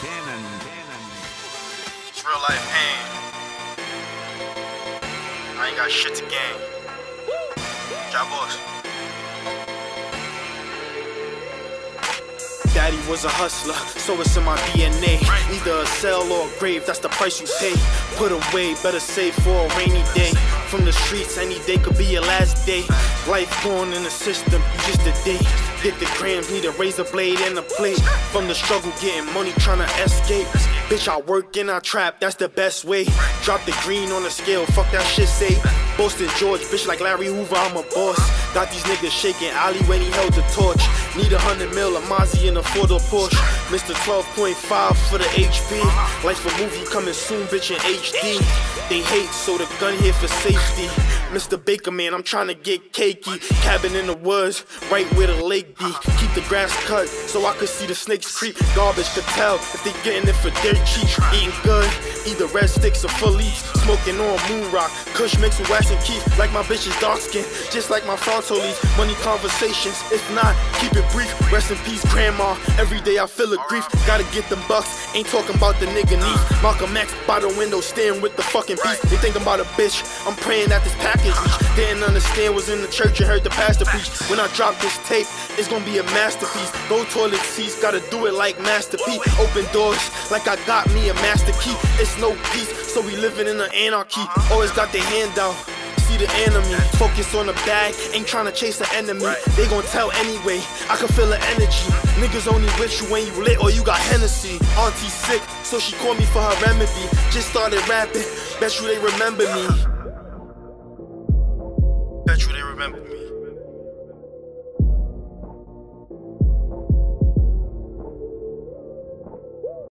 Cannon. It's real life pain. I ain't got shit to gain. Cowboys. Daddy was a hustler, so it's in my DNA. Either a cell or a grave, that's the price you pay. Put away, better save for a rainy day. From the streets, any day could be your last day. Life going in the system, just a day. Get the grams, need a razor blade and a plate. From the struggle, getting money, trying to escape. Bitch, I work and I trap, that's the best way. Drop the green on the scale, fuck that shit say. Boston George, bitch like Larry Hoover, I'm a boss. Got these niggas shaking Ali when he held the torch. Need a hundred mil, a Mozzie and a four door Porsche. Mr. 12.5 for the HP. Life a movie coming soon, bitch in HD. They hate, so the gun here for safety. Mr. Baker, man, I'm trying to get cakey. Cabin in the woods, right where the lake be. Keep the grass cut so I could see the snakes creep. Garbage could tell if they getting it for dirt cheap. Eating good, red sticks or full leaves. Smoking on moon rock, kush mixed with wax and keef. Like my bitch is dark skin, just like my fronto leaf. Money conversations, if not, keep it brief. Rest in peace, grandma. Every day I feel a grief. Gotta get them bucks, ain't talking about the nigga neef. Malcolm X by the window, staring with the fucking beast. They think about a bitch, I'm praying that this package reach. Didn't understand, was in the church and heard the pastor preach. When I drop this tape, it's gonna be a masterpiece. Gold toilet seats, gotta do it like Master P. Open doors, like I got me a master key. It's no peace, so we living in an anarchy. Always got the hand out see the enemy. Focus on the bag, ain't trying to chase the enemy. They gon' tell anyway, I can feel the energy. Niggas only with you when you lit or you got Hennessy. Auntie sick, so she called me for her remedy. Just started rapping, bet you they remember me. Bet you they remember me.